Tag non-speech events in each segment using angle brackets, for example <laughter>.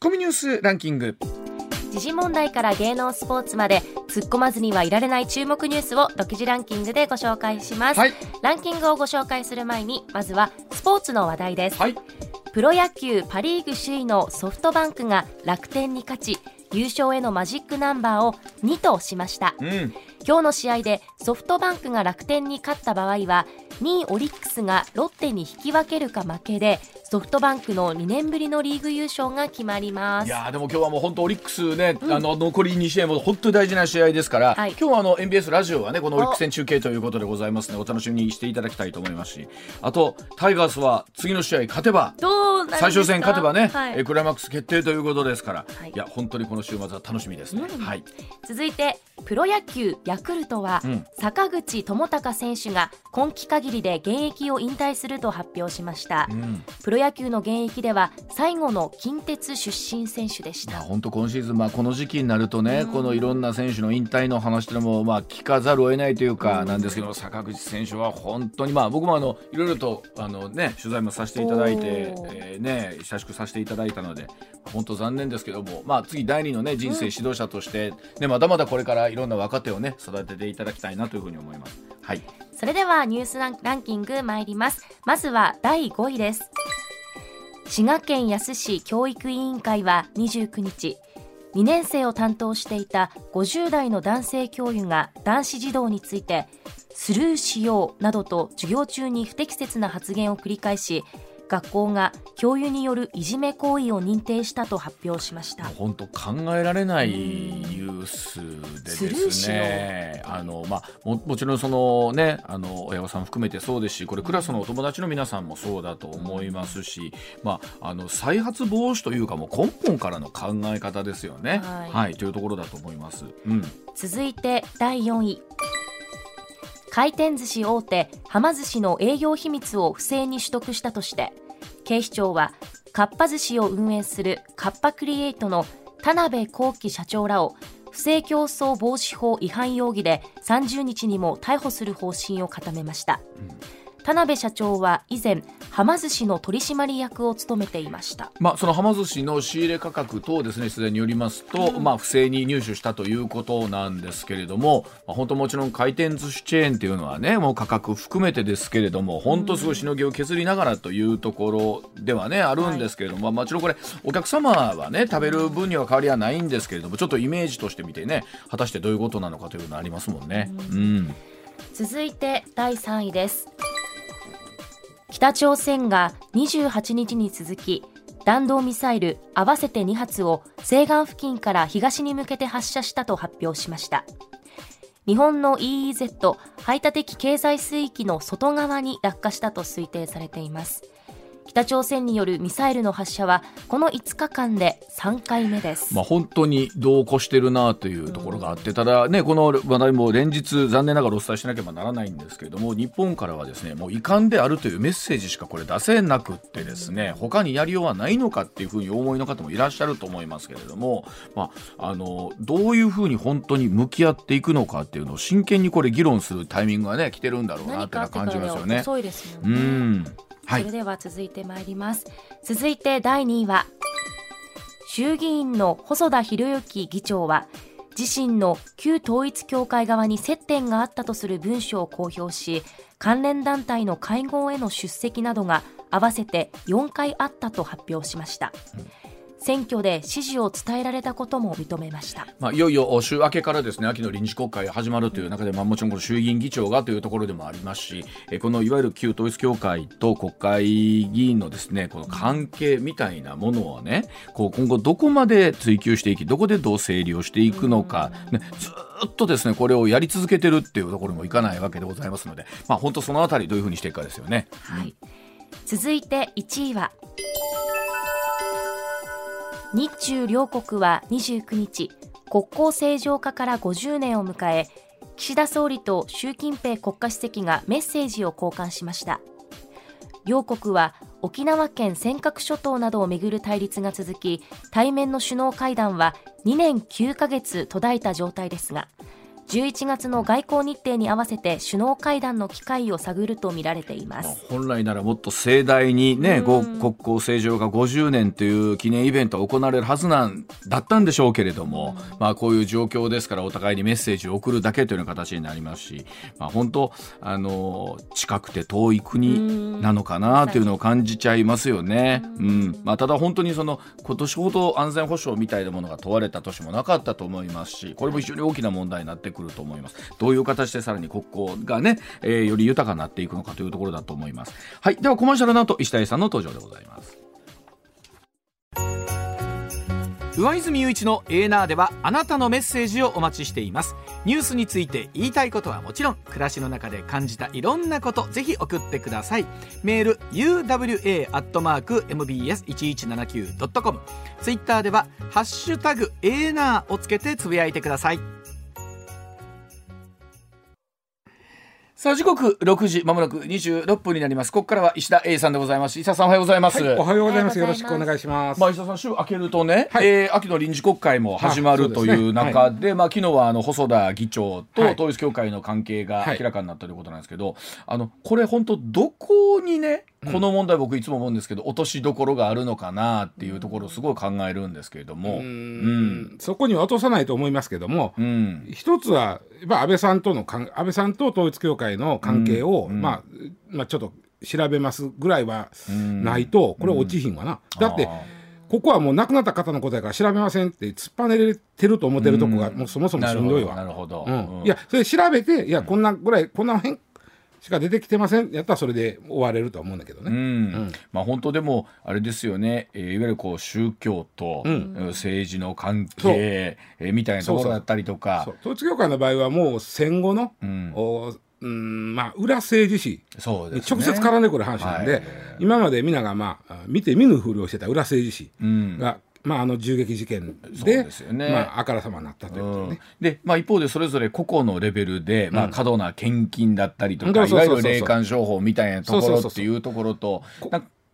ッコミニュースランキング。時事問題から芸能スポーツまで突っ込まずにはいられない注目ニュースを独自ランキングでご紹介します、はい。ランキングをご紹介する前にまずはスポーツの話題です、はい。プロ野球パ・リーグ首位のソフトバンクが楽天に勝ち優勝へのマジックナンバーを2としました。うん今日の試合でソフトバンクが楽天に勝った場合は2位オリックスがロッテに引き分けるか負けでソフトバンクの2年ぶりのリーグ優勝が決まります。いやーでも今日はもう本当オリックスね、あの残り2試合も本当に大事な試合ですから、はい。今日はあの MBS ラジオはねこのオリックス戦中継ということでございますのでお楽しみにしていただきたいと思いますし。あとタイガースは次の試合勝てば最終戦勝てばね、はい。えクライマックス決定ということですから、はい。い、や本当にこの週末は楽しみですね、はい。続いてプロ野球ヤクルトは、うん。坂口智隆選手が今季限りで現役を引退すると発表しました、うん。プロ野球の現役では最後の近鉄出身選手でした。まあ、本当今シーズン、まあ、この時期になるとね、このいろんな選手の引退の話というのも、まあ、聞かざるを得ないというかなんですけど、坂口選手は本当に、まあ、僕もあのいろいろとあの、ね、取材もさせていただいてえーね、親しくさせていただいたので本当残念ですけども、まあ、次第二の、ね、人生指導者として、ね、まだまだこれからいろんな若手を、ね、育てていただきたいなというふうに思います。はい。それではニュースランランキング参ります。まずは第5位です。滋賀県野洲市教育委員会は29日2年生を担当していた50代の男性教諭が男子児童についてスルーしようなどと授業中に不適切な発言を繰り返し学校が教諭によるいじめ行為を認定したと発表しました。本当考えられないニュースでですね。あの、まあ、ももちろんその、ね、あの親御さん含めてそうですしこれクラスのお友達の皆さんもそうだと思いますし、まあ、あの再発防止というかもう根本からの考え方ですよね。はい。というところだと思います。うん。続いて第4位。回転寿司大手はま寿司の営業秘密を不正に取得したとして警視庁はかっぱ寿司を運営するカッパクリエイトの田辺幸喜社長らを不正競争防止法違反容疑で30日にも逮捕する方針を固めました、田辺社長は以前はま寿司の取締役を務めていました。まあ、そのはま寿司の仕入れ価格等ですね取材によりますと、まあ、不正に入手したということなんですけれども、まあ、本当もちろん回転寿司チェーンっていうのはねもう価格含めてですけれども本当すごいしのぎを削りながらというところではねあるんですけれども、まあ、もちろんこれお客様はね食べる分には変わりはないんですけれどもちょっとイメージとしてみてね果たしてどういうことなのかというのありますもんね。うん。続いて第3位です北朝鮮が28日に続き弾道ミサイル合わせて2発を西岸付近から東に向けて発射したと発表しました。日本の EEZ 排他的経済水域の外側に落下したと推定されています。北朝鮮によるミサイルの発射はこの5日間で3回目です、まあ、本当に度を越してるなというところがあって、ただね、この話題も連日残念ながらお伝えしなければならないんですけれども、日本からはですね、もう遺憾であるというメッセージしかこれ出せなくってですね、他にやりようはないのかっていうふうにお思いの方もいらっしゃると思いますけれども、まあ、あの、どういうふうに本当に向き合っていくのかっていうのを真剣にこれ議論するタイミングがね、来てるんだろうなって感じますよね。遅いですもうんねん。はいそれ。では続いてまいります続いて第2位は衆議院の細田博之議長は自身の旧統一教会側に接点があったとする文書を公表し関連団体の会合への出席などが合わせて4回あったと発表しました、選挙で支持を伝えられたことも認めました。まあ、いよいよ週明けからですね秋の臨時国会が始まるという中で、まあ、もちろんこの衆議院議長がというところでもありますし、えーこのいわゆる旧統一教会と国会議員のですねこの関係みたいなものをねこう今後どこまで追求していきどこでどう整理をしていくのか、ね、ずーっとですねこれをやり続けてるっていうところもいかないわけでございますので、まあ、本当そのあたりどういうふうにしていくかですよね。はい、続いて1位は日中両国は29日国交正常化から50年を迎え岸田総理と習近平国家主席がメッセージを交換しました。両国は沖縄県尖閣諸島などをめぐる対立が続き対面の首脳会談は2年9ヶ月途絶えた状態ですが11月の外交日程に合わせて首脳会談の機会を探るとみられています。本来ならもっと盛大にね、国交正常化50年という記念イベントが行われるはずなんだったんでしょうけれども、まあこういう状況ですからお互いにメッセージを送るだけというような形になりますし、まあ本当あの近くて遠い国なのかなというのを感じちゃいますよね。うん、まあただ本当にその今年ほど安全保障みたいなものが問われた年もなかったと思いますし、これも非常に大きな問題になってくると思います。どういう形でさらに国交がね、えー、より豊かになっていくのかというところだと思います。はい、ではコマーシャルの後石田さんの登場でございます。上泉雄一のエーナーではあなたのメッセージをお待ちしていますニュースについて言いたいことはもちろん暮らしの中で感じたいろんなことぜひ送ってくださいメール uwa.mbs1179.com ツイッターではハッシュタグエーナーをつけてつぶやいてくださいさあ時刻六時まもなく二十六分になります。ここからは石田 A さんでございます。石田さんおはようございます、はい、おはようございます。よろしくお願いします。まあ石田さん週明けるとね、はい、えー、秋の臨時国会も始まるという中で、ね。はい、まあ昨日はあの細田議長と統一教会の関係が明らかになったということなんですけど、あのこれ本当どこにねこの問題僕いつも思うんですけど、落としどころがあるのかなっていうところをすごい考えるんですけれども、うん、そこには落とさないと思いますけども、うん、一つは安倍さんとの安倍さんと統一教会の関係を、うん、まあ、まあちょっと調べますぐらいはないと、これ落ちひんわな。だってここはもう亡くなった方のことやから調べませんって突っぱねれてると思ってるとこがもうそもそもしんどいわ。なるほど。いやそれ調べていやこんなぐらいこんな変しか出てきてません。やったらそれで終われると思うんだけどね。うん。うん。まあ本当でもあれですよね、えー、いわゆるこう宗教と、政治の関係、えー、みたいなところだったりとか。統一教会の場合はもう戦後の、うん、おうんまあ、裏政治史。に直接絡んでくる話なんで、はい、今まで皆が、まあ、見て見ぬふりをしてた裏政治史がまあ、あの銃撃事件でで、ね、まあ、あからさまになったということね。うん、で、まあ、一方でそれぞれ個々のレベルで、まあ、過度な献金だったりとか、うん、いわゆる霊感商法みたいなところっていうところと。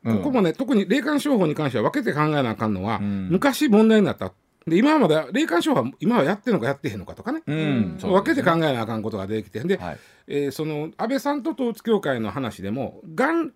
ここもね特に霊感商法に関しては分けて考えなあかんのは、うん、昔問題になった。で今まで霊感商法は今はやってるのかやってへんのかとかね,、うん、分けて考えなあかんことができて。で、はい、えー、その安倍さんと統一教会の話でも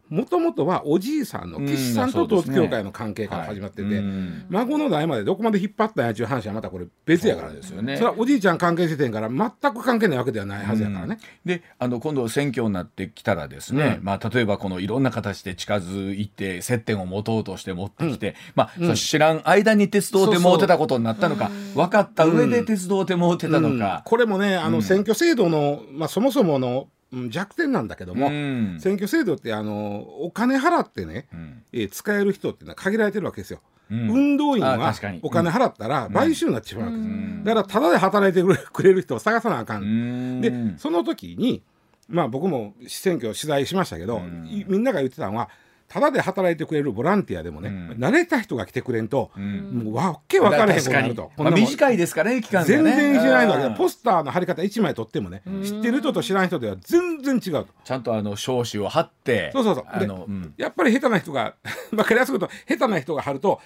もともとはおじいさんの岸さんと統一教会の関係から始まってて、ねはい、孫の代までどこまで引っ張ったんやちゅう話はまたこれ別やからですよね。それはおじいちゃん関係しててんから全く関係ないわけではないはずやからね。であの今度選挙になってきたらですね、うん、まあ、例えばこのいろんな形で近づいて接点を持とうとして持ってきて、うん、まあ、知らん間に鉄道でもうてたことになったのか分かった上で鉄道でもうてたのか。これもねあの選挙制度の、まあ、そもそもの弱点なんだけども、うん、選挙制度ってあのお金払ってね、うん、えー、使える人っていうのは限られてるわけですよ。うん、運動員はお金払ったら買収になってしまうわけです、だからただで働いてくれる人を探さなあかん。でその時にまあ僕も選挙を取材しましたけど、みんなが言ってたのはただで働いてくれるボランティアでもね、うん、慣れた人が来てくれんと、うん、もうわけ分からへんことになると、まあ、短いですからね期間が、ね、全然知らないのでポスターの貼り方1枚取ってもね知ってる人と知らない人では全然違うと。ちゃんとあの証紙を貼ってそうそうそう。で、うん、やっぱり下手な人が <laughs> 分かりやすく言うと下手な人が貼ると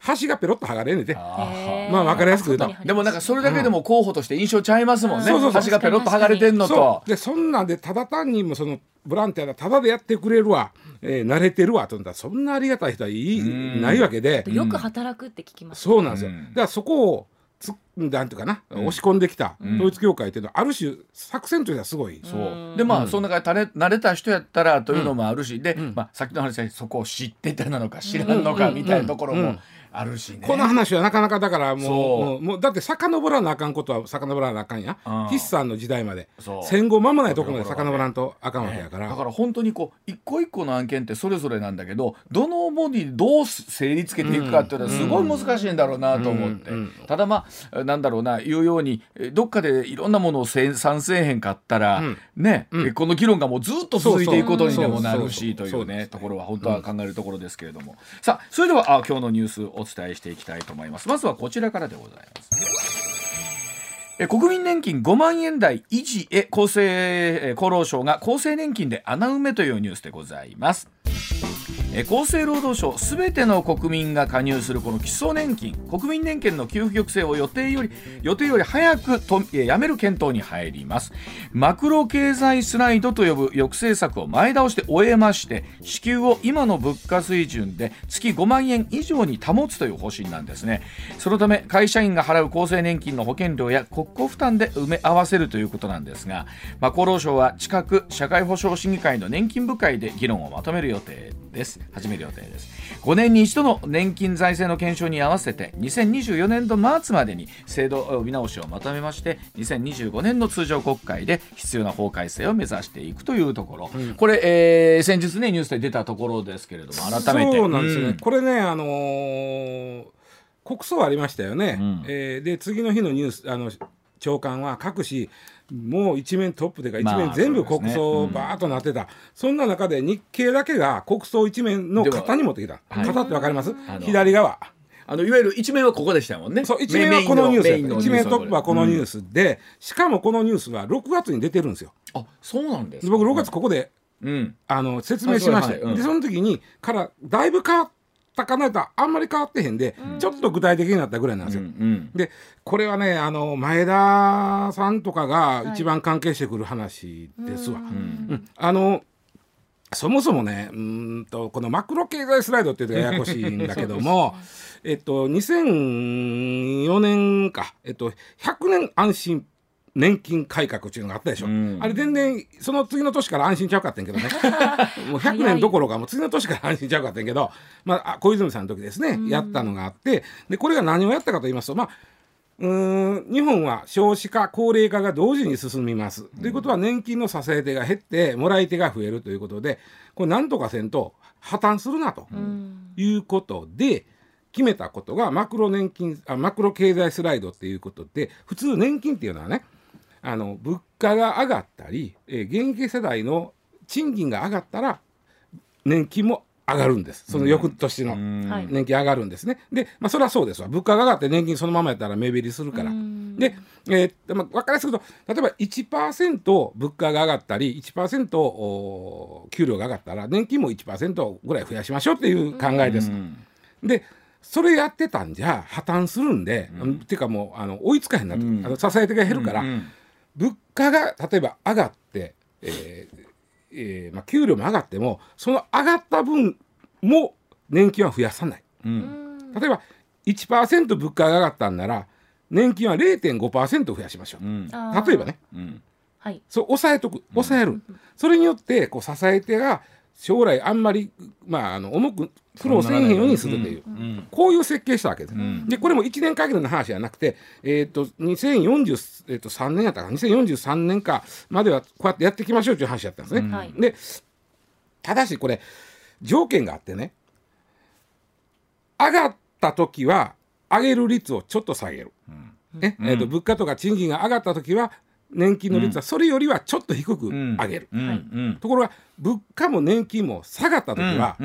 端がペロッと剥がれんねて。まあ分かりやすく言うと。でもなんかそれだけでも候補として印象ちゃいますもんね、そうそうそう。端がペロッと剥がれてんのと。でそんなんでただ単にもそのボランティアだただでやってくれるわ。えー、慣れてるわ。と思った。らそんなありがたい人はいいないわけで。よく働くって聞きます、ね、そうなんですよ。だからそこをつなんていうかな、うん、押し込んできた統一教会っていうのはある種作戦としてはすごい。そう。でまあ、その中で慣れた人やったらというのもあるし、で、まあ、さっきの話でそこを知ってたのか知らんのかみたいなところも。あるしね。この話はなかなかだからもうもうだって遡らなあかんことは遡らなあかんや筆さんの時代まで。戦後間もないところまで遡らんとあかんわけやから、だから本当にこう一個一個の案件ってそれぞれなんだけどどのボディどう整理つけていくかっていうのはすごい難しいんだろうなと思って、ただまあなんだろうな言うようにどっかでいろんなものを生産せえへんかったら、ね、この議論がもうずっと続いていくことにでもなるしというねところは本当は考えるところですけれども、さあそれではあ今日のニュースお伝えしていきたいと思います。まずはこちらからでございます。国民年金5万円台維持へ厚生厚労省が厚生年金で穴埋めというニュースでございます。え厚生労働省すべての国民が加入するこの基礎年金国民年金の給付抑制を予定より予定より早くとやめる検討に入ります。マクロ経済スライドと呼ぶ抑制策を前倒して終えまして支給を今の物価水準で月5万円以上に保つという方針なんですね。そのため会社員が払う厚生年金の保険料や国庫負担で埋め合わせるということなんですが、まあ、厚労省は近く社会保障審議会の年金部会で議論をまとめる予定です。始める予定です。5年に一度の年金財政の検証に合わせて2024年度末までに制度見直しをまとめまして2025年の通常国会で必要な法改正を目指していくというところ、うん、これ、えー、先日ねニュースで出たところですけれども改めてそうなんですね、うん、これねあのー、国葬ありましたよね、うん、えー、で次の日のニュースあの長官は各紙もう一面トップでか一面全部国葬バーっとなってた、そんな中で日経だけが国葬一面の型に持ってきた、型って分かります、左側。あのいわゆる一面はここでしたもんね。そう一面はこのニュース一面トップはこのニュースで、しかもこのニュースは6月に出てるんですよ。あそうなんです僕6月ここで、うん、あの説明しました、でその時にからだいぶ変わったかないとあんまり変わってへんで、ちょっと具体的になったぐらいなんですよ。でこれはねあの前田さんとかが一番関係してくる話ですわ。うん。あのそもそもねうんとこのマクロ経済スライドっていうのがややこしいんだけども、<laughs> えっと、2004年か、えっと、100年安心年金改革っていうのがあったでしょ、うん、あれ全然その次の年から安心ちゃうかったんけどね。<laughs> もう100年どころかもう次の年から安心ちゃうかったんけど、まあ、小泉さんの時ですね、うん、やったのがあってでこれが何をやったかと言いますとまあうん日本は少子化高齢化が同時に進みます、ということは年金の支え手が減ってもらい手が増えるということでこれなんとかせんと破綻するなということで。決めたことがマクロ年金あマクロ経済スライドっていうことで普通年金っていうのはねあの物価が上がったり、えー、現役世代の賃金が上がったら年金も上がるんです。その翌年の年金上がるんですね。で、まあ、それはそうですわ。物価が上がって年金そのままやったら目減りするから。で、えーまあ、分かりやすくと例えば1%物価が上がったり1%お給料が上がったら年金も1%ぐらい増やしましょうっていう考えです。でそれやってたんじゃ破綻するんで、うん、っていうかもうあの追いつかへんなと、うん、あの支え手が減るから、うんうん、物価が例えば上がって、えーえーまあ、給料も上がってもその上がった分も年金は増やさない。うん、例えば1%物価が上がったんなら年金は0.5%増やしましょう。うん、例えばね、うん。はい、そう抑えとく。抑える、それによってこう支え手が将来あんまり、まあ、あの重く苦労せんへんようにするという、うん、こういう設計したわけです。うん、でこれも1年限りの話じゃなくて、えーと、2043、えー、と3年やったか2043年かまではこうやってやっていきましょうという話やったんですね。うん、でただしこれ条件があってね上がった時は上げる率をちょっと下げる。ねえーと物価とか賃金が上がった時は年金の率はそれよりはちょっと低く上げる、ところが物価も年金も下がった時は、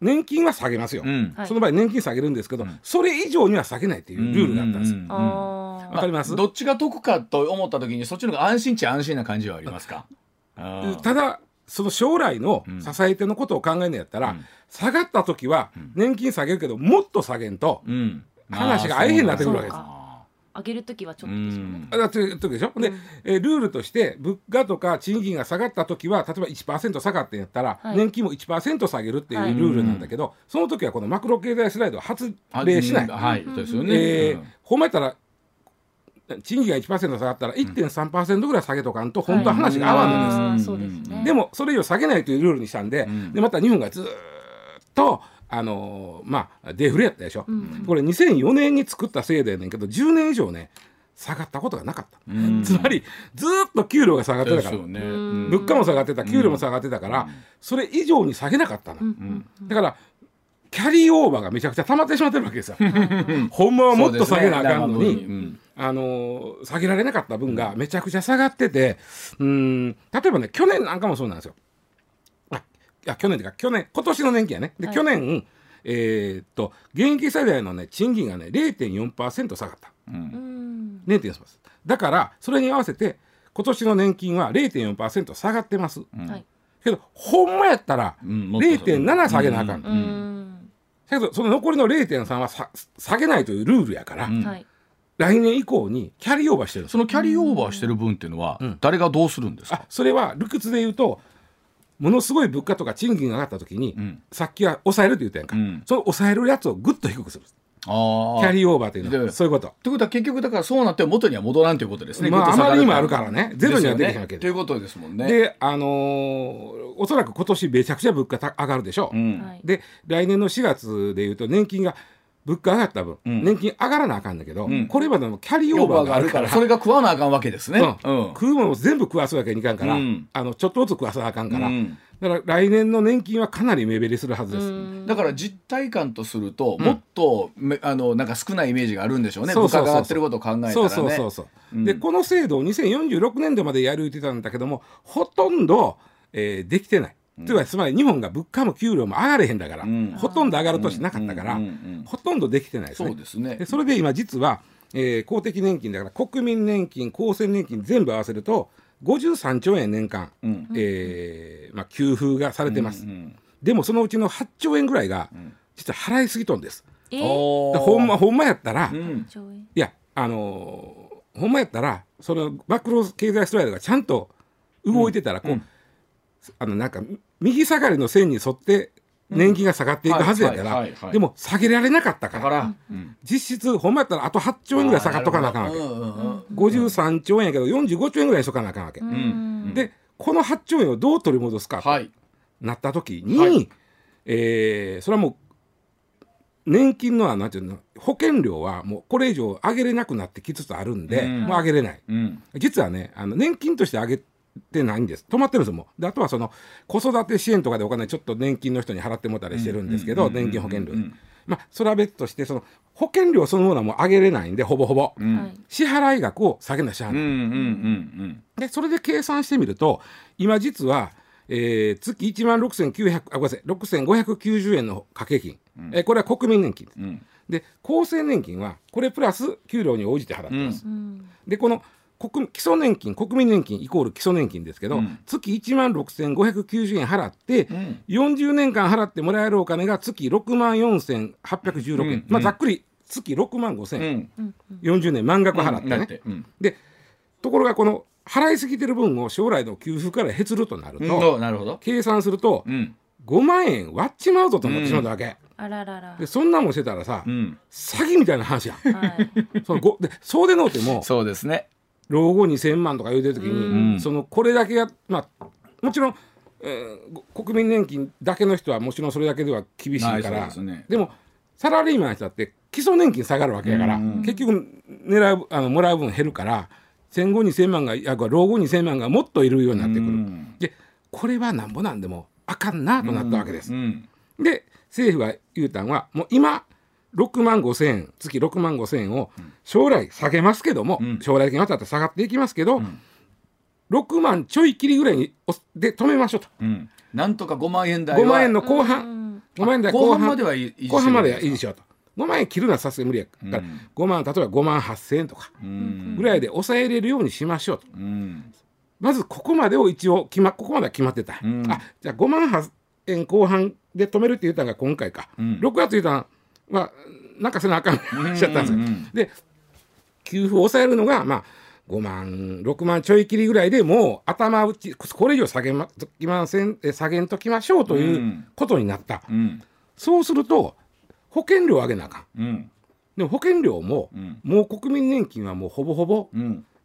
年金は下げますよ、その場合年金下げるんですけど、それ以上には下げないっていうルールがあったんですよ。わ、かります、どっちが得かと思った時にそっちの方が安心値安心な感じはありますか？ただその将来の支え手のことを考えるんやったら、下がった時は年金下げるけどもっと下げんと話が合えへんなってくるわけです。上げる時はちょっとですよね。だって時でしょ、うん、で、えー、ルールとして物価とか賃金が下がった時は例えば1%下がってんやったら、はい、年金も1%下げるっていうルールなんだけど、はい、その時はこのマクロ経済スライドは発令しない。はい、ですよね。えー、ほん。まやったら賃金が1%下がったら1.3%ぐらい下げとかんと本当は話が合わんのです。でもそれ以上下げないというルールにしたんで、でまた日本がずっとあのまあデフレやったでしょ、うん、これ2004年に作った制度やねんけど10年以上ね下がったことがなかった、うん、つまりずっと給料が下がってたから、ね、物価も下がってた給料も下がってたから、それ以上に下げなかったの、だからキャリーオーバーがめちゃくちゃ溜まってしまってるわけですよ。ほんまはもっと下げなあかんのに、ね。うん、あの下げられなかった分がめちゃくちゃ下がってて、うん、例えばね去年なんかもそうなんですよ。や去年というか去年今年の年金やね。で、はい、去年えー、っと現役世代のね賃金がね0.4%下がった、うん、0.4%だからそれに合わせて今年の年金は0.4%下がってます、うん、けどほんまやったら0.7下げなあかん、うん。けどその残りの0.3はさ下げないというルールやから、来年以降にキャリーオーバーしてるそのキャリーオーバーしてる分っていうのは、誰がどうするんですか？それは理屈で言うとものすごい物価とか賃金が上がった時に、うん、さっきは抑えるって言ったやんか、うん、その抑えるやつをぐっと低くする。キャリーオーバーというの。はそういうこと。ということは結局だからそうなって元には戻らんということですね。まああまりにもあるからね。ゼロにはできないわけで。ということですもんね。であのー、おそらく今年めちゃくちゃ物価上がるでしょう。うん、で来年の4月でいうと年金が物価上がった分、うん、年金上がらなあかんだけど、うん、これまでのキャリーオーバーがあるから。それが食わなあかんわけですね、うん、食うもの全部食わすわけにいかんから、あのちょっとずつ食わさなあかんから、だから来年の年金はかなり目減りするはずです。だから実体感とすると、もっとあのなんか少ないイメージがあるんでしょうね。物価が上がってることを考えたらね。そうそうそうそう、でこの制度を2046年度までやるってたんだけどもほとんど、えー、できてないつまりつまり日本が物価も給料も上がれへんだから、うん、ほとんど上がる年なかったから、ほとんどできてないですね。そうですね。でそれで今実は、えー、公的年金だから国民年金厚生年金全部合わせると53兆円年間、うん、えー、まあ、給付がされてます、うんうん、でもそのうちの8兆円ぐらいが、実は払いすぎとんです。えー、ほんまほんまやったら、うん、いやあのー、ほんまやったらそのマクロ経済ストライドがちゃんと動いてたら、こう、あのなんか右下がりの線に沿って年金が下がっていくはずやからでも下げられなかったから、うん、実質ほんまやったらあと8兆円ぐらい下がっとかなあかんわけ、53兆円やけど45兆円ぐらいしとかなあかんわけ、うん、でこの8兆円をどう取り戻すかとなった時に、はい、えー、それはもう年金のはなんていうの保険料はもうこれ以上上げれなくなってきつつあるんで、うん、もう上げれない、うん、実はねあの年金として上げてないんです。止まってるんですもであとはその子育て支援とかでお金ちょっと年金の人に払ってもらったりしてるんですけど年金保険料。まあそれは別としてその保険料そのものはもう上げれないんでほぼほぼ、うん、支払い額を下げなしゃあない、でそれで計算してみると今実は、えー、月1万6900あごめんなさい6590円の掛け金、うん、えー、これは国民年金です、うん、で厚生年金はこれプラス給料に応じて払ってます、でこの国基礎年金国民年金イコール基礎年金ですけど、うん、月1万6590円払って、うん、40年間払ってもらえるお金が月6万4816円、うん、まあ、ざっくり月6万5000円、うん、40年満額払ったね、でところがこの払いすぎてる分を将来の給付からへつるとなると、なるほど。計算すると、うん、5万円割っちまうぞと思ってしまうわけ。あららら。でそんなんもしてたらさ、詐欺みたいな話やん、はい、そのごでそうでのうてもそうですね老後2,000万とか言うてる時に、そのこれだけやまあもちろん、えー、国民年金だけの人はもちろんそれだけでは厳しいから、ね、でもサラリーマンの人だって基礎年金下がるわけやから、結局狙うあのもらう分減るから戦後2,000万がや老後2,000万がもっといるようになってくる。でこれはなんぼなんでもあかんなとなったわけです。で政府が言うたんはもう今6万5千円月6万5千円を将来下げますけども、うん、将来的にわたって下がっていきますけど、うん、6万ちょい切りぐらいにで止めましょうと、うん、なんとか5万円台5万円の後半5万円台後半まではいい後半まではいいでしょうと。5万円切るのはさすがに無理やから、うん、5万例えば5万8千円とかぐらいで抑えれるようにしましょうと、まずここまでを一応決まここまでは決まってた、あじゃあ5万8円後半で止めるって言ったのが今回か、うん、6月言ったのまあなんかせなあかんしちゃったんですよ。で給付を抑えるのがまあ5万6万ちょい切りぐらいでもう頭打ちこれ以上下げまきません下げんときましょうということになった、うん、そうすると保険料上げなあかん、うん、でも保険料も、うん、もう国民年金はもうほぼほぼ、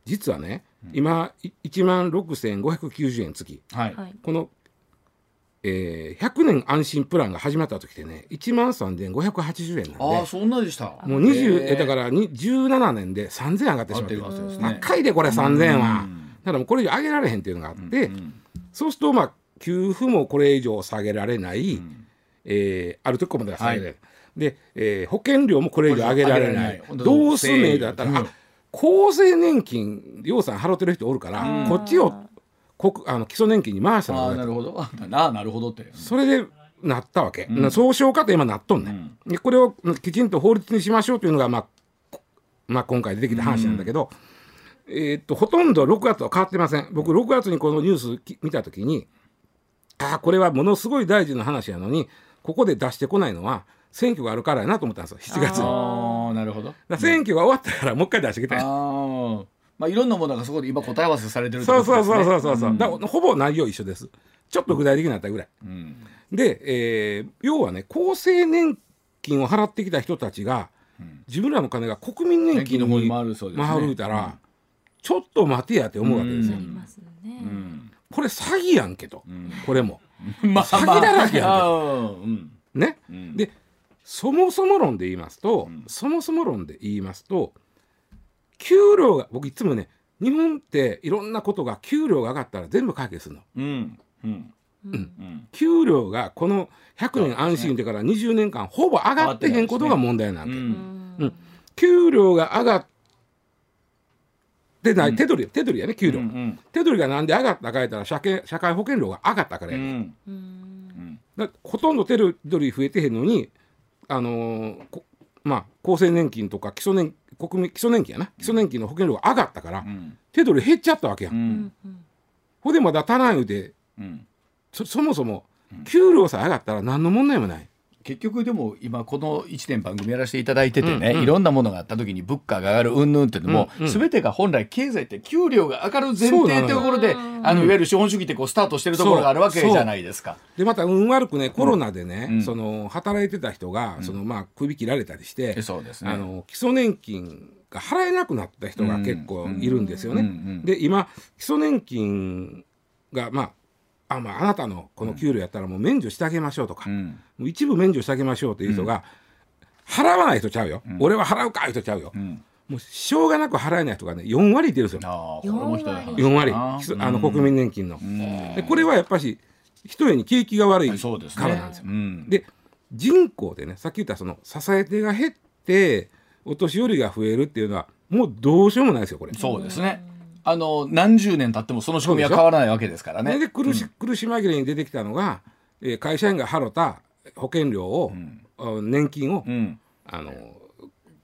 実はね、今1万6590円月、はい、このえー、100年安心プランが始まった時でね1万3580円なんで。あそんなでした？もう20えだから17年で3000円上がってしまってる。高いでこれ3000円は。だからもうこれ以上上げられへんっていうのがあって、そうするとまあ給付もこれ以上下げられない、うん、えー、あるとこまでは下げられる、はい、で、えー、保険料もこれ以上上げられない。どうすんねだったら、厚生年金要さん払ってる人おるから、こっちを国あの基礎年金に回したのあなるほど。<laughs> ななるほどって。それでなったわけ、うん、そうしようかと今なっとんね、うん、これをきちんと法律にしましょうというのが、まあ、まあ今回出てきた話なんだけど、うん、えー、っとほとんど6月は変わってません。僕6月にこのニュース見た時にああこれはものすごい大事な話やのにここで出してこないのは選挙があるからやなと思ったんですよ。7月に。あなるほど。選挙が終わったからもう一回出してきた。あまあいろんなものがそこで今答え合わせされてるそうそうそうそうそうそう、うん、だほぼ内容一緒です。ちょっと具体的になったぐらい、うん、で、えー、要はね厚生年金を払ってきた人たちが、うん、自分らの金が国民年金に回る回るたら、ちょっと待てやって思うわけですよ、これ詐欺やんけと、これも、<laughs> まあ、詐欺だらけやんけ、ね、でそもそも論で言いますと、そもそも論で言いますと給料が僕いつもね日本っていろんなことが給料が上がったら全部解決するの。うん。うん。うん、給料がこの100年安心ってから20年間ほぼ上がってへんことが問題なんで、うん。うん、給料が上がってない、手取り手取りやね給料、うんうん、手取りがなんで上がったか言ったら社会社会保険料が上がったからやね、うん、だほとんど手取り増えてへんのにあのー、まあ厚生年金とか基礎年国民基礎年金やな。基礎年金の保険料が上がったから、手取り減っちゃったわけや、ん、ほ、でまだ足らん言うて、そそもそも給料さえ上がったら何の問題もない結局でも今この1年番組やらせていただいててね、うんうん、いろんなものがあった時に物価が上がるうんぬんっていうのも、うんうん、全てが本来経済って給料が上がる前提っていうところであのいわゆる資本主義ってこうスタートしてるところがあるわけじゃないですか。でまた運悪くねコロナでね、うん、その働いてた人が、そのまあ首切られたりして、そうですね、あの基礎年金が払えなくなった人が結構いるんですよね。で今基礎年金がまああ,、まあ、あなたのこの給料やったらもう免除してあげましょうとか、うん、もう一部免除してあげましょうという人が、払わない人ちゃうよ、うん、俺は払うかいう人ちゃうよ、うん、もうしょうがなく払えない人がね4割いてるんですよ。4割。あの国民年金の、でこれはやっぱし一重に景気が悪いからなんですよ。で、ね、人口でねさっき言ったその支え手が減ってお年寄りが増えるっていうのはもうどうしようもないですよこれ。そうですねあの何十年経ってもその仕組みは変わらないわけですからね。で苦し,、苦し紛れに出てきたのが、えー、会社員が払った保険料を、うん、年金を、うん、あの、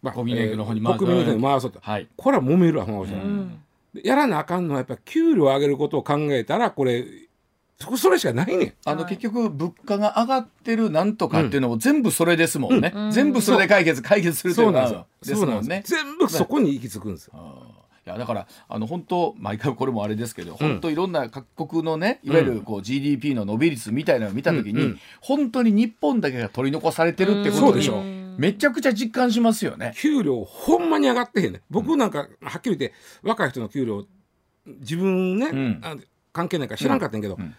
まあ、国民年金の方に回す、国民年金に回そうと、はい、これは揉めるわもう、うん、やらなあかんのはやっぱり給料上げることを考えたらこれそれしかないねあの結局物価が上がってるなんとかっていうのも全部それですもんね、うん、全部それで解決解決するというのはですもんね。全部そこに行き着くんですよ。いやだからあの本当毎回これもあれですけど、本当いろんな各国のねいわゆるこう GDP の伸び率みたいなのを見た時に、うん、本当に日本だけが取り残されてるってことにめちゃくちゃ実感しますよね。給料ほんまに上がってへんね。僕なんかはっきり言って若い人の給料自分ね、うん、関係ないから知らんかったんけど、うん、え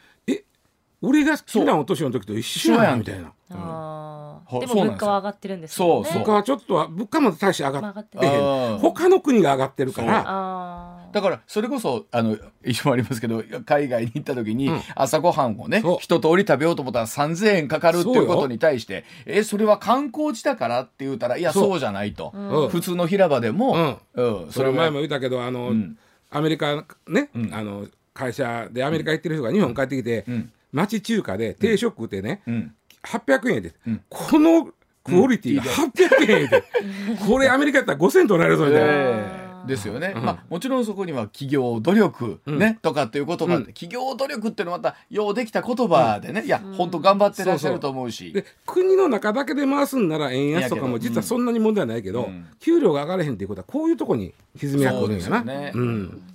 俺が好きなお年の時と一緒やんみたいな。でも物価は上がってるんですよね。物価はちょっとは物価も大して上がってへん。他の国が上がってるから。だからそれこそあの一緒もありますけど海外に行った時に朝ごはんをね、一通り食べようと思ったら3,000円かかるっていうことに対してえそれは観光地だからって言うたらいやそう。じゃないと、普通の平場でも、うん。それ前も言ったけどあの、アメリカね、あの会社でアメリカ行ってる人が日本帰ってきて、町中華で定食食ってね、800円で、うん、このクオリティが800円で、これアメリカやったら5000円取られるぞみたいな。ですよね、うん、まあ、もちろんそこには企業努力ね、うん、とかっていう言葉、うん、企業努力っていうのはまたようできた言葉でね、いや本当頑張ってらっしゃると思うし。で国の中だけで回すんなら円安とかも実はそんなに問題ないけど、給料が上がれへんっていうことはこういうとこに歪みがくるんやな。ね、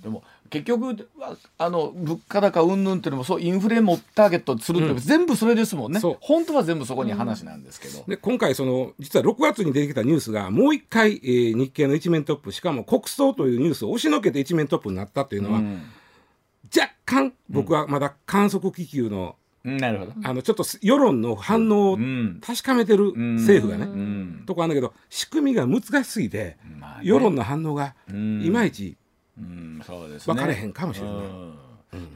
でも結局あの物価高云々っていうのもそうインフレもターゲットするって、うん、全部それですもんね。本当は全部そこに話なんですけど、うん、で今回その実は6月に出てきたニュースがもう一回、えー、日経の一面トップしかも国葬というニュースを押しのけて一面トップになったというのは、うん、若干僕はまだ観測気球の、なるほど。あのちょっと世論の反応を確かめてる政府がね、とこあるんだけど仕組みが難しすぎて、まあね、世論の反応がいまいちうんそうですね。分かれへんかもしれない。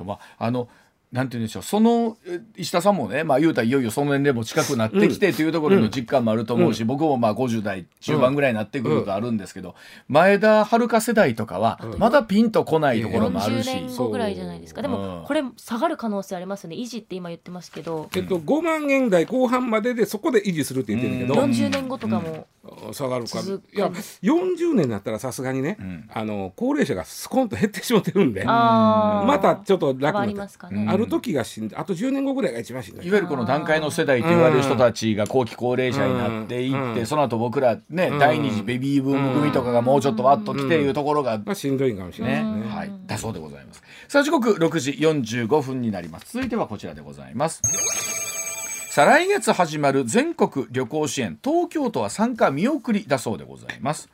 まああのなんて言うんでしょうその石田さんもね、まあ、言うたらいよいよその年齢も近くなってきてというところの実感もあると思うし、うん、僕もまあ50代中盤ぐらいになってくることあるんですけど、うん、前田遥世代とかはまだピンとこないところもあるし、40年後ぐらいじゃないですか。でもこれ下がる可能性ありますよね。維持って今言ってますけど、えっと、5万円台後半まででそこで維持するって言ってるけど、うん、40年後とかも下がるか。いや40年になったらさすがにね、うん、あの高齢者がスコンと減ってしまってるんでまたちょっと楽になった、ね、ある時が死んであと10年後ぐらいが一番死んでい。わゆるこの段階の世代と言われる人たちが後期高齢者になっていって、その後僕らね、第二次ベビーブーム組とかがもうちょっとわっと来ていうところが、まあ、しん。どいかもしれないね、ね、はい、だそうでございます。さあ時刻6時45分になります。続いてはこちらでございます再来月始まる全国旅行支援東京都は参加見送りだそうでございます。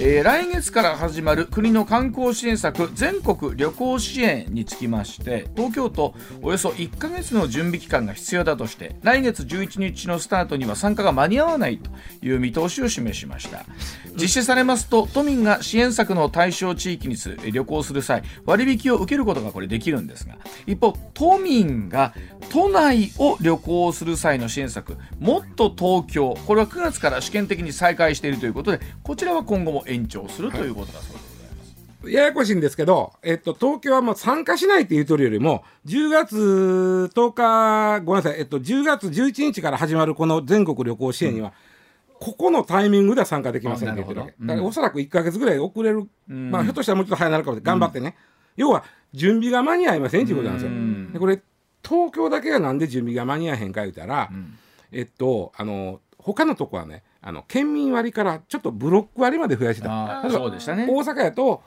えー、来月から始まる国の観光支援策全国旅行支援につきまして東京都およそ1ヶ月の準備期間が必要だとして来月11日のスタートには参加が間に合わないという見通しを示しました。実施されますと都民が支援策の対象地域に旅行する際割引を受けることがこれできるんですが一方都民が都内を旅行する際の支援策もっと東京これは9月から試験的に再開しているということでこちらは今後も延長するということだそうです。ややこしいんですけど、えっと、東京はもう参加しないって言うとるよりも、10月10日、ごめんなさい、えっと、10月11日から始まるこの全国旅行支援には、うん、ここのタイミングでは参加できませんって言ってるわけ。だからおそらく1か月ぐらい遅れる、うん、まあ、ひょっとしたらもうちょっと早なるかもしれない。頑張ってね。うん、要は、準備が間に合いませんっていうことなんですよ。でこれ、東京だけがなんで準備が間に合えへんか言うたら、えっと、あの、他のとこはね、あの県民割からちょっとブロック割まで増やした。そうでしたね。大阪やと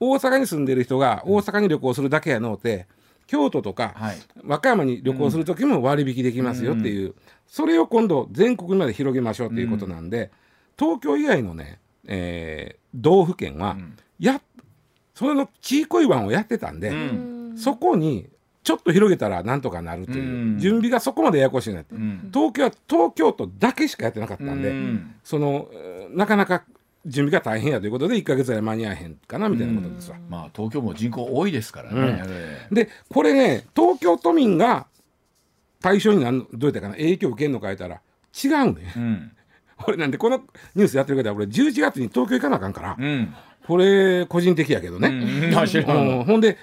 大阪に住んでる人が大阪に旅行するだけやのうて、京都とか、はい、和歌山に旅行する時も割引できますよっていう、うん、それを今度全国まで広げましょうっていうことなんで、うん、東京以外のね、えー、道府県は、やそれの地域湾をやってたんで、そこにちょっと広げたらなんとかなるという、うん、準備がそこまでややこしいなって、うん、東京は東京都だけしかやってなかったんで、うん、そのなかなか準備が大変やということで1か月ぐらい間に合えへんかなみたいなことですわ、まあ東京も人口多いですからね、でこれね東京都民が対象になるどうやったかな。影響受けるのか言ったら違うね、<laughs> 俺なんでこのニュースやってる方は俺11月に東京行かなあかんから、これ個人的やけどね、ほんで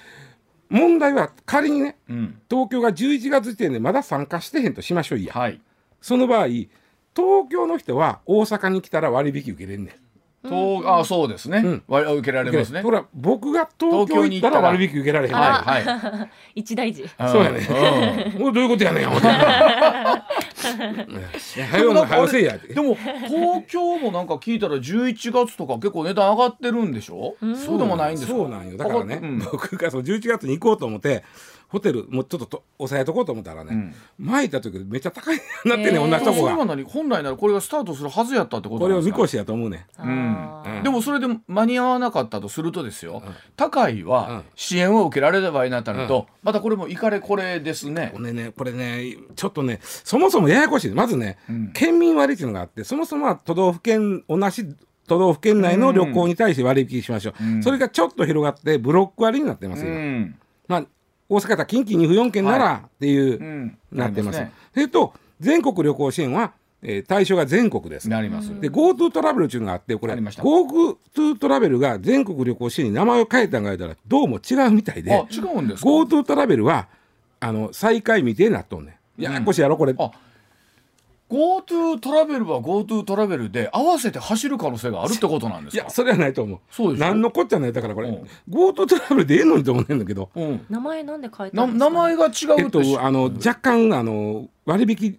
問題は仮にね、うん、東京が11月時点でまだ参加してへんとしましょういや、はい、その場合東京の人は大阪に来たら割引受けれんねん。東あそうですね、うん、割受けられますね。ほら僕が東京行ったら割引受けられへん。はいはい。<laughs> 一大事。そうやね。もう <laughs> どういうことやねん。<laughs> 早う早せやでも東京もなんか聞いたら11月とか結構値段上がってるんでしょ？そうでもないんですそうなんよ。だからね、僕がその11月に行こうと思って。ホテルもうちょっとと抑えとこうと思ったらね、うん、前行った時めっちゃ高いなってね、えー、同じとこが本来ならこれがスタートするはずやったってことこれを見越しやと思うね、でもそれで間に合わなかったとするとですよ、うん、高いは支援を受けられればいいなったのと、またこれもいかれこれですね。これねこれねちょっとねそもそもややこしい。まずね、県民割っていうのがあってそもそもは都道府県同じ都道府県内の旅行に対して割引しましょう、それがちょっと広がってブロック割になってますよ、まあ大阪だ近畿2府4県ならっていう、はいうん、なってます。それと全国旅行支援は、えー、対象が全国です。なります。で GoTo トラベルっていうのがあってこれ GoTo トラベルが全国旅行支援に名前を変えたんがいたらどうも違うみたいで GoTo トラベルはあの再開未定なっとんねん。ややこしいやろこれ。あ GoTo トラベルは GoTo トラベルで合わせて走る可能性があるってことなんですか？いやそれはないと思う。そうです何のこっちゃないだからこれ、うん、GoTo トラベルでええのにと思うんだけど、うん、名前なんで変えたんですか、名前が違うえっとあの若干あの割引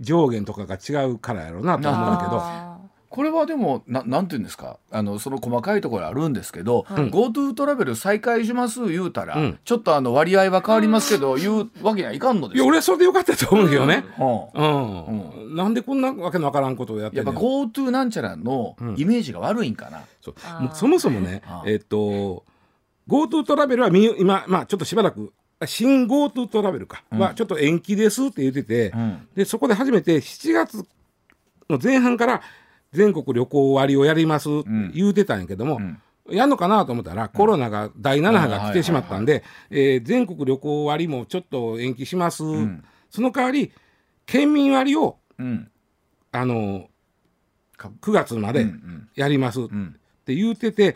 上限とかが違うからやろうなと思うんだけどこれはでもななんていうんですか？あのその細かいところあるんですけど、はい、GoTo トラベル再開します言うたら、うん、ちょっとあの割合は変わりますけど、言うわけにはいかんのですいや俺はそれでよかったと思うけどね、うん、うん、なんでこんなわけのわからんことをやってやっぱ GoTo なんちゃらのイメージが悪いんかな、そそもそもねえっと GoTo トラベルは今、まあ、ちょっとしばらく新 GoTo トラベルか、うん、はちょっと延期ですって言ってて、うん、でそこで初めて7月の前半から全国旅行割をやります言うてたんやけども、やんのかなと思ったら、コロナが第7波が来てしまったんで、全国旅行割もちょっと延期します、その代わり県民割を、あの9月までやります。って言うてて、ん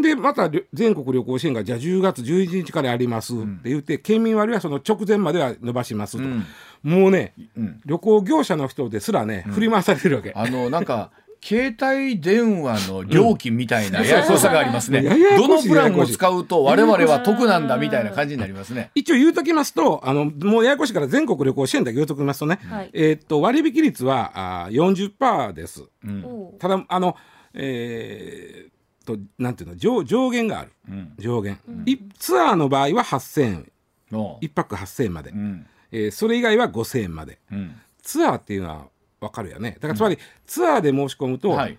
でまた全国旅行支援がじゃあ10月11日からやりますって言って、うん、県民割はその直前までは伸ばしますと、うん、もうね、うん、旅行業者の人ですらね、振り回されてるわけ。あのなんか携帯電話の料金みたいなややこさがありますね。どのプランを使うと我々は得なんだみたいな感じになりますね。一応言うときますと、あの、もうややこしいから全国旅行支援だけ言うときますとね、はい、えっと、割引率はあ40%です。うん、ただ、あの、えー、と、なんていうの、上上限がある。うん、上限、うん、ツアーの場合は8000円。1泊8000円まで。うん、えー、それ以外は5000円まで。ツアーっていうのは分かるよね。だからつまり、ツアーで申し込むと、はい、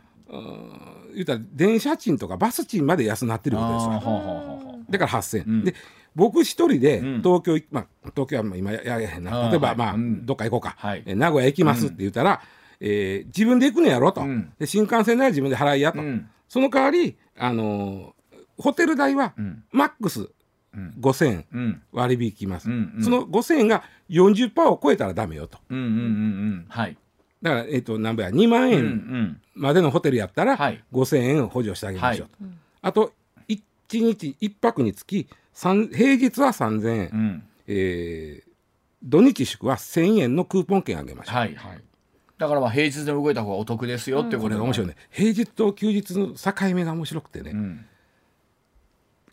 言うたら電車賃とかバス賃まで安なってることですよ。だから8000円、うん、で僕一人で東京、うん、まあ、東京は今ややへんな。例えば、まあ、どっか行こうか、はい、名古屋行きますって言ったら、うん、えー、自分で行くのやろと、で新幹線代は自分で払いやと、その代わり、あのー、ホテル代はマックス5000円割引きます、うんうん、その5000円が40%を超えたらダメよと。うんうんうんうん。はい。だから、えーと、何倍や2万円までのホテルやったら、うんうん、5000円補助してあげましょうと、はい、あと1日1泊につき平日は3000円、うん、えー、土日祝は1000円のクーポン券あげましょう、はいはい、だからまあ平日で動いた方がお得ですよってこれが面白いね。平日と休日の境目が面白くてね、うん、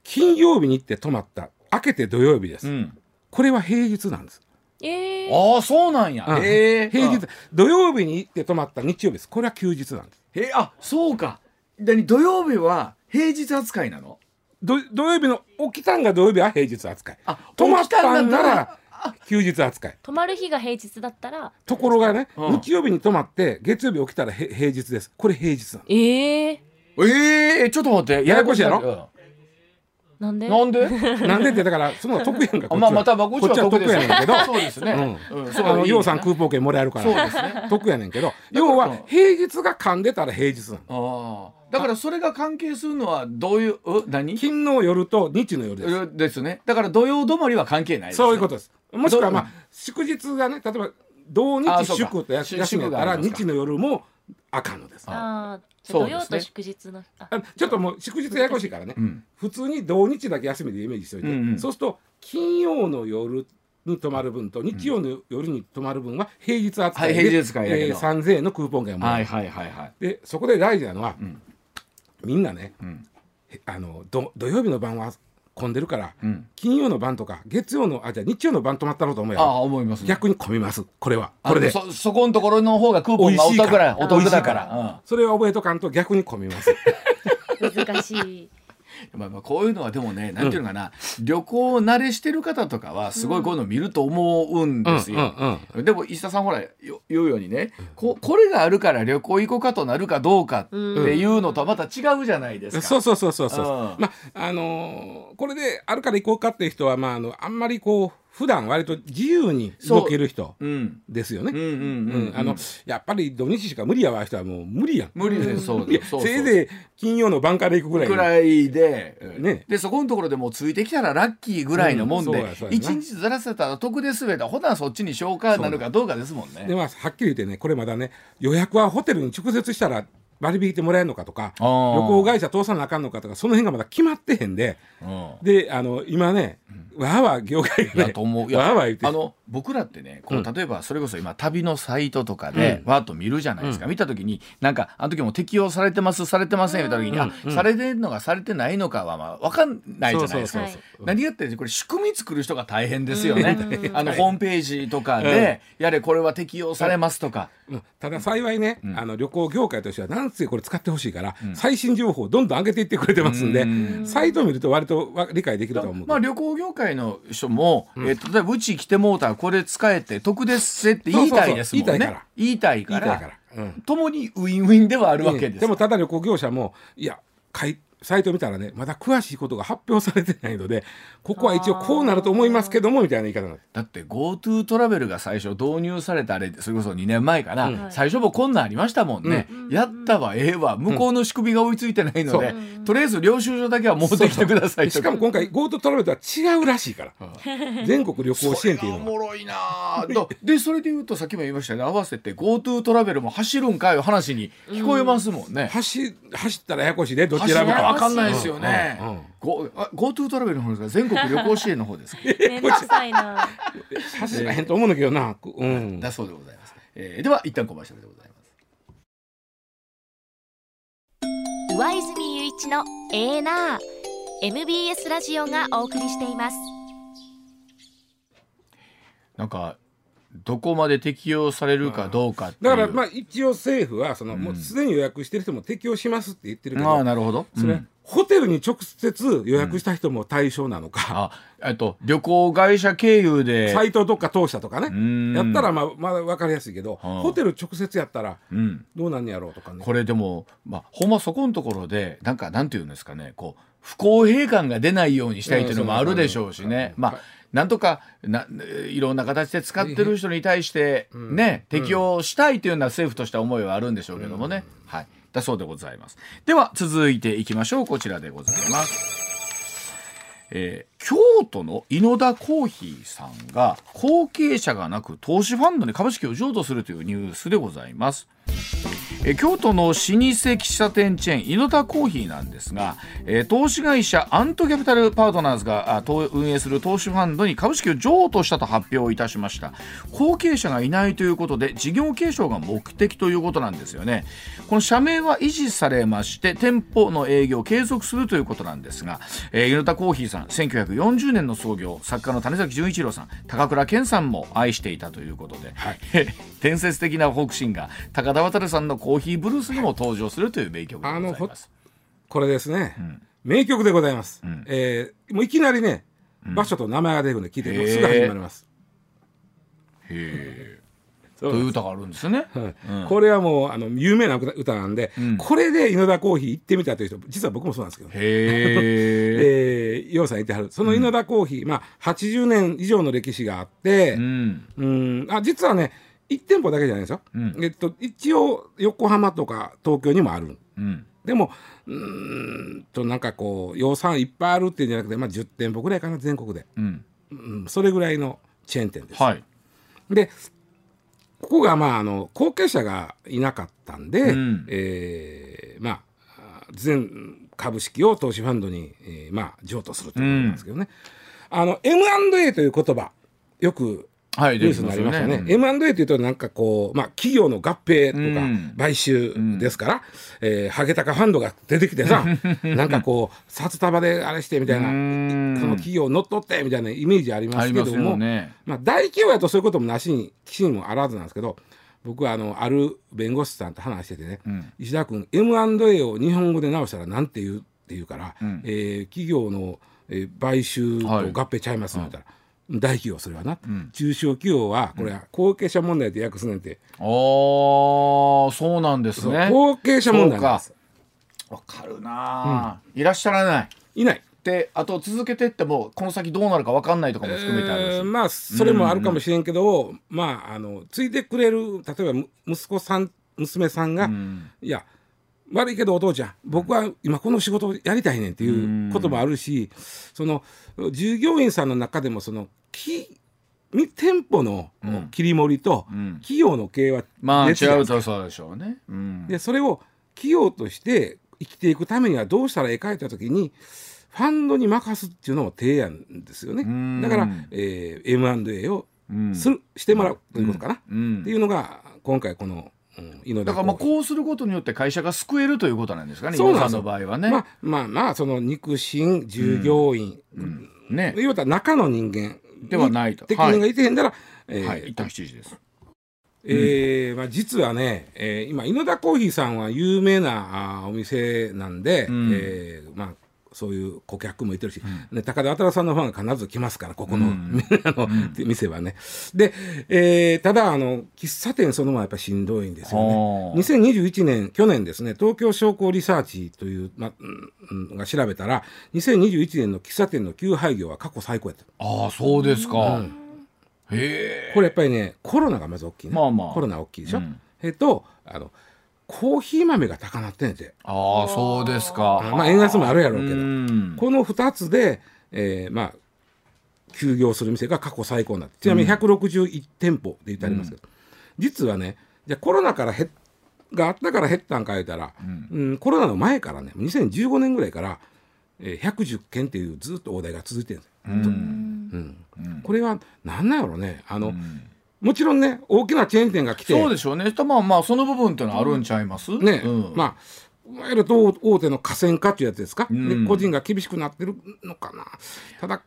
金曜日に行って泊まった。明けて土曜日です、うん、これは平日なんです。えー、ああそうなんや、うん、え平日土曜日に行って泊まった日曜日ですこれは休日なんです。えあそうか。で土曜日は平日扱いなの？土土曜日の起きたんが土曜日は平日扱い。あ泊まったんなら休日扱い。泊まる日が平日だったらところがね、うん、日曜日に泊まって月曜日起きたら平日です。これ平日なの。ええー、えー、ちょっと待って。ややこしいやろ？なんで？なんで？<laughs> なんでってだからその得やんか <laughs> まあまたこっちは得やねんけど。<laughs> そうですね、うん、あのようさんクーポン券もらえるから。そうですね。得やねんけど。要は平日が噛んでたら平日なのだからそれが関係するのはどういう何？金の夜と日の夜です。ですね。だから土曜止まりは関係ない、ね、そういうことです。もしくはまあ祝日がね例えば土日祝と休みやったら日の夜もあかんのですああ土曜と祝日のあ。ちょっともう祝日ややこしいからね、うん、普通に土日だけ休みでイメージしておいて、うんうん、そうすると金曜の夜に泊まる分と日曜の夜に泊まる分は平日扱いで、うんはい、平日扱いえー、3000円のクーポン券をもはいはいはいはい、でそこで大事なのは、うん、みんなね、うん、あの土曜日の晩は混んでるから、うん、金曜の晩とか月曜のあじゃ日曜の晩泊まったろうと思うやあ思います、ね、逆に混みますこれは。これで。そそこのところの方がクーポンがお得だお得だから、うん、それは覚えとかんと逆に混みます。<laughs> 難しいまあ、まあこういうのはでもねなんていうのかな、うん、旅行慣れしてる方とかはすごいこういうの見ると思うんですよ、うんうん、でも石田さんほら言うようにねここれがあるから旅行行こうかとなるかどうかっていうのとはまた違うじゃないですか、そうそうそうそうそう、まああのー、これであるから行こうかっていう人はまああのあんまりこう普段割と自由に動ける人ですよね。あのやっぱり土日しか無理やわ人はもう無理やん。無理で <laughs> そうせいぜい金曜の晩から行くぐらい。ぐらいで、ね、でそこのところでもうついてきたらラッキーぐらいのもんで一、日ずらせたら得ですべた。ほなそっちに消化なるかどうかですもんね。でまあはっきり言ってねこれまだね予約はホテルに直接したら割引いてもらえるのかとか旅行会社通さなあかんのかとかその辺がまだ決まってへんでであの今ね、わーわー業界がねと思う。わーわー言って。あの僕らってねこう例えばそれこそ今旅のサイトとかでわーっと見るじゃないですか、うん、見た時になんかあの時も適用されてますされてません。言った時に、うん、あされてるのかされてないのかはまあ分かんないじゃないですか。何やってこれ仕組み作る人が大変ですよね。あのホームページとかで、やれこれは適用されますとか、ただ幸いね、あの旅行業界としてはなんつこれ使ってほしいから、最新情報をどんどん上げていってくれてますんで、サイトを見ると割と理解できると思うまあ旅行業界の人も、えー、例えばうち来てもうたらこれ使えて得ですって言いたいですもんね。言いたいから。共にウィンウィンではあるわけです、でもただ旅行業者もいや買いサイト見たらねまだ詳しいことが発表されてないのでここは一応こうなると思いますけどもみたいな言い方だって GoTo トラベルが最初導入されたあれそれこそ2年前かな、うん、最初もこんなんありましたもんね、うん、やったわええわ向こうの仕組みが追いついてないので、うん、とりあえず領収書だけは持ってきてくださいしかも今回 GoTo トラベルとは違うらしいから全国旅行支援っていうのはおもろいなでそれでいうとさっきも言いましたね。合わせて GoTo トラベルも走るんかいう話に聞こえますもんね、走走ったらややこしいでどっち選ぶか分かんないですよね、GoTo トラベルの方ですか？全国旅行支援の方ですか？<laughs> めんどくさいな。走らへんと思うんだけどな。うん。だそうでございます。えー、では一旦コマーシャルでございます。上泉雄一のエーナー MBS ラジオがお送りしていますなんかどこまで適用されるかどうかだからまあ一応政府はその、うん、もうすでに予約してる人も適用しますって言ってるけどあなるほど、それ、うん、ホテルに直接予約した人も対象なのか、うん、と旅行会社経由で。サイトどっか通したとかね。やったらまあまだ分かりやすいけど、ホテル直接やったらどうなんやろうとかね、これでも、まあ、ほんまそこのところでなんかなんていうんですかね。こう不公平感が出ないようにしたいというのもあるでしょうしね、まあなんとかないろんな形で使ってる人に対してね、適用したいというような政府としては思いはあるんでしょうけどもね、はい、だそうでございます。では続いていきましょう。こちらでございます。えー、京都の猪田コーヒーさんが後継者がなく投資ファンドに株式を譲渡するというニュースでございます。え京都の老舗喫茶店チェーン猪田コーヒーなんですが、え投資会社アントキャピタルパートナーズが運営する投資ファンドに株式を譲渡したと発表いたしました。後継者がいないということで事業継承が目的ということなんですよね。この社名は維持されまして店舗の営業を継続するということなんですが、えー、猪田コーヒーさん1940年の創業作家の種崎純一郎さん高倉健さんも愛していたということで、はい、<laughs> 伝説的なフォークシンガー高田渡さんのコーヒーブルースにも登場するという名曲でございます。これですね、うん、名曲でございます。うん、えー、もういきなりね、場所と名前が出るんで聞いてす。ぐ始まります。へえ。<laughs> という歌があるんですね、はい。うん、これはもうあの有名な歌なんで、うん、これで稲田コーヒー行ってみたという人実は僕もそうなんですけど、ね、へ <laughs> えー、洋さんいてはる。その稲田コーヒー、うん、まあ80年以上の歴史があって、うん、うん。あ実はね1店舗だけじゃないですよ、うん、えっと、一応横浜とか東京にもある、うん、でもうんとなんかこう養蚕いっぱいあるっていうんじゃなくて、まあ、10店舗ぐらいかな全国で、うん、うん、それぐらいのチェーン店です、はい、でここがまああの後継者がいなかったんで、うん、えー、まあ全株式を投資ファンドに、えー、まあ譲渡するということなんですけどね、あの M&A という言葉よくはい、ニュースになりましたね。ね。M&A というとなんかこう、まあ、企業の合併とか買収ですから、うん、えー、ハゲタカファンドが出てきてさなんかこう札束であれしてみたいなその企業を乗っ取ってみたいなイメージありますけども、ね、まあ、大企業やとそういうこともなしに岸にもあらずなんですけど僕はあのある弁護士さんと話しててね、うん、石田君 M&A を日本語で直したらなんて言うって言うから、うん、えー、企業の、えー、買収と合併ちゃいますみたいな。はい大企業それはな、うん、中小企業はこれは後継者問題で訳すねんて、ああそうなんですね。後継者問題なんです。わかるな、うん、いらっしゃらない。いない。であと続けてってもこの先どうなるか分かんないとかも含めてあるし、えー、まあそれもあるかもしれんけど、うんうん、まああのついてくれる例えば息子さん娘さんが、うん、いや悪いけどお父ちゃん僕は今この仕事をやりたいねんっていうこともあるしその従業員さんの中でもその店舗の切り盛りと企業の経営はまあ違うとそうでしょうね。でそれを企業として生きていくためにはどうしたらええかいた時にファンドに任すっていうのも提案ですよね。だから、えー、M&A をするしてもらうということかな、っていうのが今回このうん、だからまあこう。することによって会社が救えるということなんですかねそうなんの場合はね。まあまあまあその肉親従業員、うん。うん、ね。言うたら中の人間。ではないと。敵人がいてへんだら、はい。えー、はい、一旦7時です。えーまあ、実はね、えー、今猪田コーヒーさんは有名なあお店なんで、うん、えー、まあ、そういう顧客もいてるし、うん、ね、高田新さんのファンが必ず来ますからここの,、うん、<laughs> あの、うん、店はね。で、えー、ただあの喫茶店そのものはやっぱりしんどいんですよね。2021年去年ですね東京商工リサーチという、まうん、が調べたら2021年の喫茶店の休廃業は過去最高やった。ああそうですか。へえ。これやっぱりねコロナがまず大きいね。まあまあ、コロナ大きいでしょ。えっとあのコーヒー豆が高なってんて。ああそうですか。まあ円安もあるやろうけど。この2つで、えー、まあ休業する店が過去最高になって。ちなみに161店舗で言ってありますけど、うん、実はねじゃコロナから減があったから減ったんか言うたら、うん、うん、コロナの前からね2015年ぐらいから、えー、110件っていうずっと大台が続いてるんですよ。うん、うん、これは何なんやろうね。あの、もちろんね大きなチェーン店が来て。そうでしょうね。まあまあその部分っていうのはあるんちゃいます、ね、うん、まあいわゆる大手の河川化っていうやつですか、うん、で個人が厳しくなってるのかな。ただ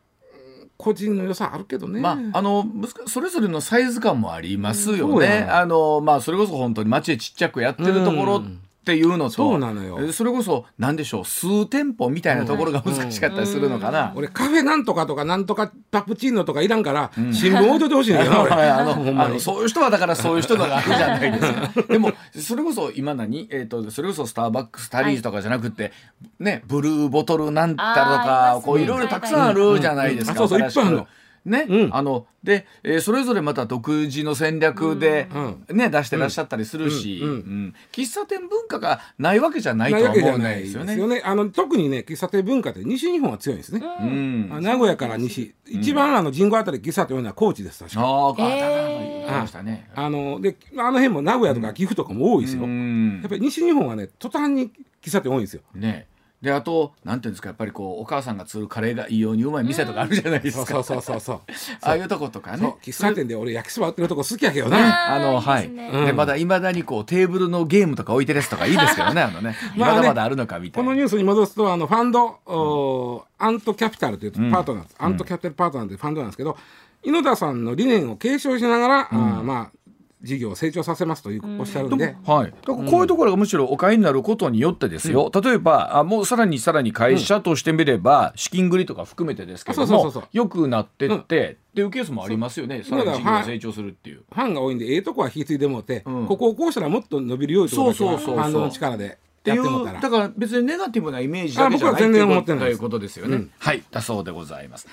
個人の良さあるけどね。まあ、あの、それぞれのサイズ感もありますよね。あの、まあ、それこそ本当に街でちっちゃくやってるところっていうのとそうなのよ。それこそ何でしょう数店舗みたいなところが難しかったりするのかな、俺カフェなんとかとかなんとかパプチーノとかいらんから、新聞置いといてほしいねよ。<laughs> あのあのそういう人はだからそういう人があるじゃないですか。でもそれこそ今何、えーと、それこそスターバックスタリーズとかじゃなくて、はい、ねブルーボトルなんたらとかこういろいろたくさんあるじゃないですか、そうそういっぱいあるのね、うん、あので、えー、それぞれまた独自の戦略で、ね、出してらっしゃったりするし、喫茶店文化がないわけじゃないとは思うんですよね。よねあの特にね喫茶店文化って西日本は強いんですね。うん、名古屋から西、一番あの人口あたり喫茶店多いのは高知です確か。ああ、えー、あしたね。あのであの辺も名古屋とか岐阜とかも多いですよ。やっぱり西日本はね途端に喫茶店多いんですよ。ね。であとなんていうんですかやっぱりこうお母さんが作るカレーが異様にうまい店とかあるじゃないですか、そうそうそうそう <laughs> ああいうとことかね。喫茶店で俺焼きそば売ってるとこ好きやけどねあのはい、でまだい。まだにこうテーブルのゲームとか置いてるやつとかいいですけどね。<laughs> あのねまだまだあるのかみたいな、このニュースに戻すとあのファンド、うん、アントキャピタルというパートナー、うん、アントキャピタルパートナーというファンドなんですけど、井野田さんの理念を継承しながら、うん、あまあ事業を成長させますというおっしゃるんで、はい、だからこういうところがむしろお買いになることによってですよ、うん、例えばあもうさらにさらに会社としてみれば、資金繰りとか含めてですけどもよくなってって、っていうケースもありますよね。さらに事業成長するっていう。ファンが多いんでええとこは引き継いでもって、ここをこうしたらもっと伸びるようというファンドの力で。っていうだから別にネガティブなイメージだけじゃないということですよね、はい。だそうでございます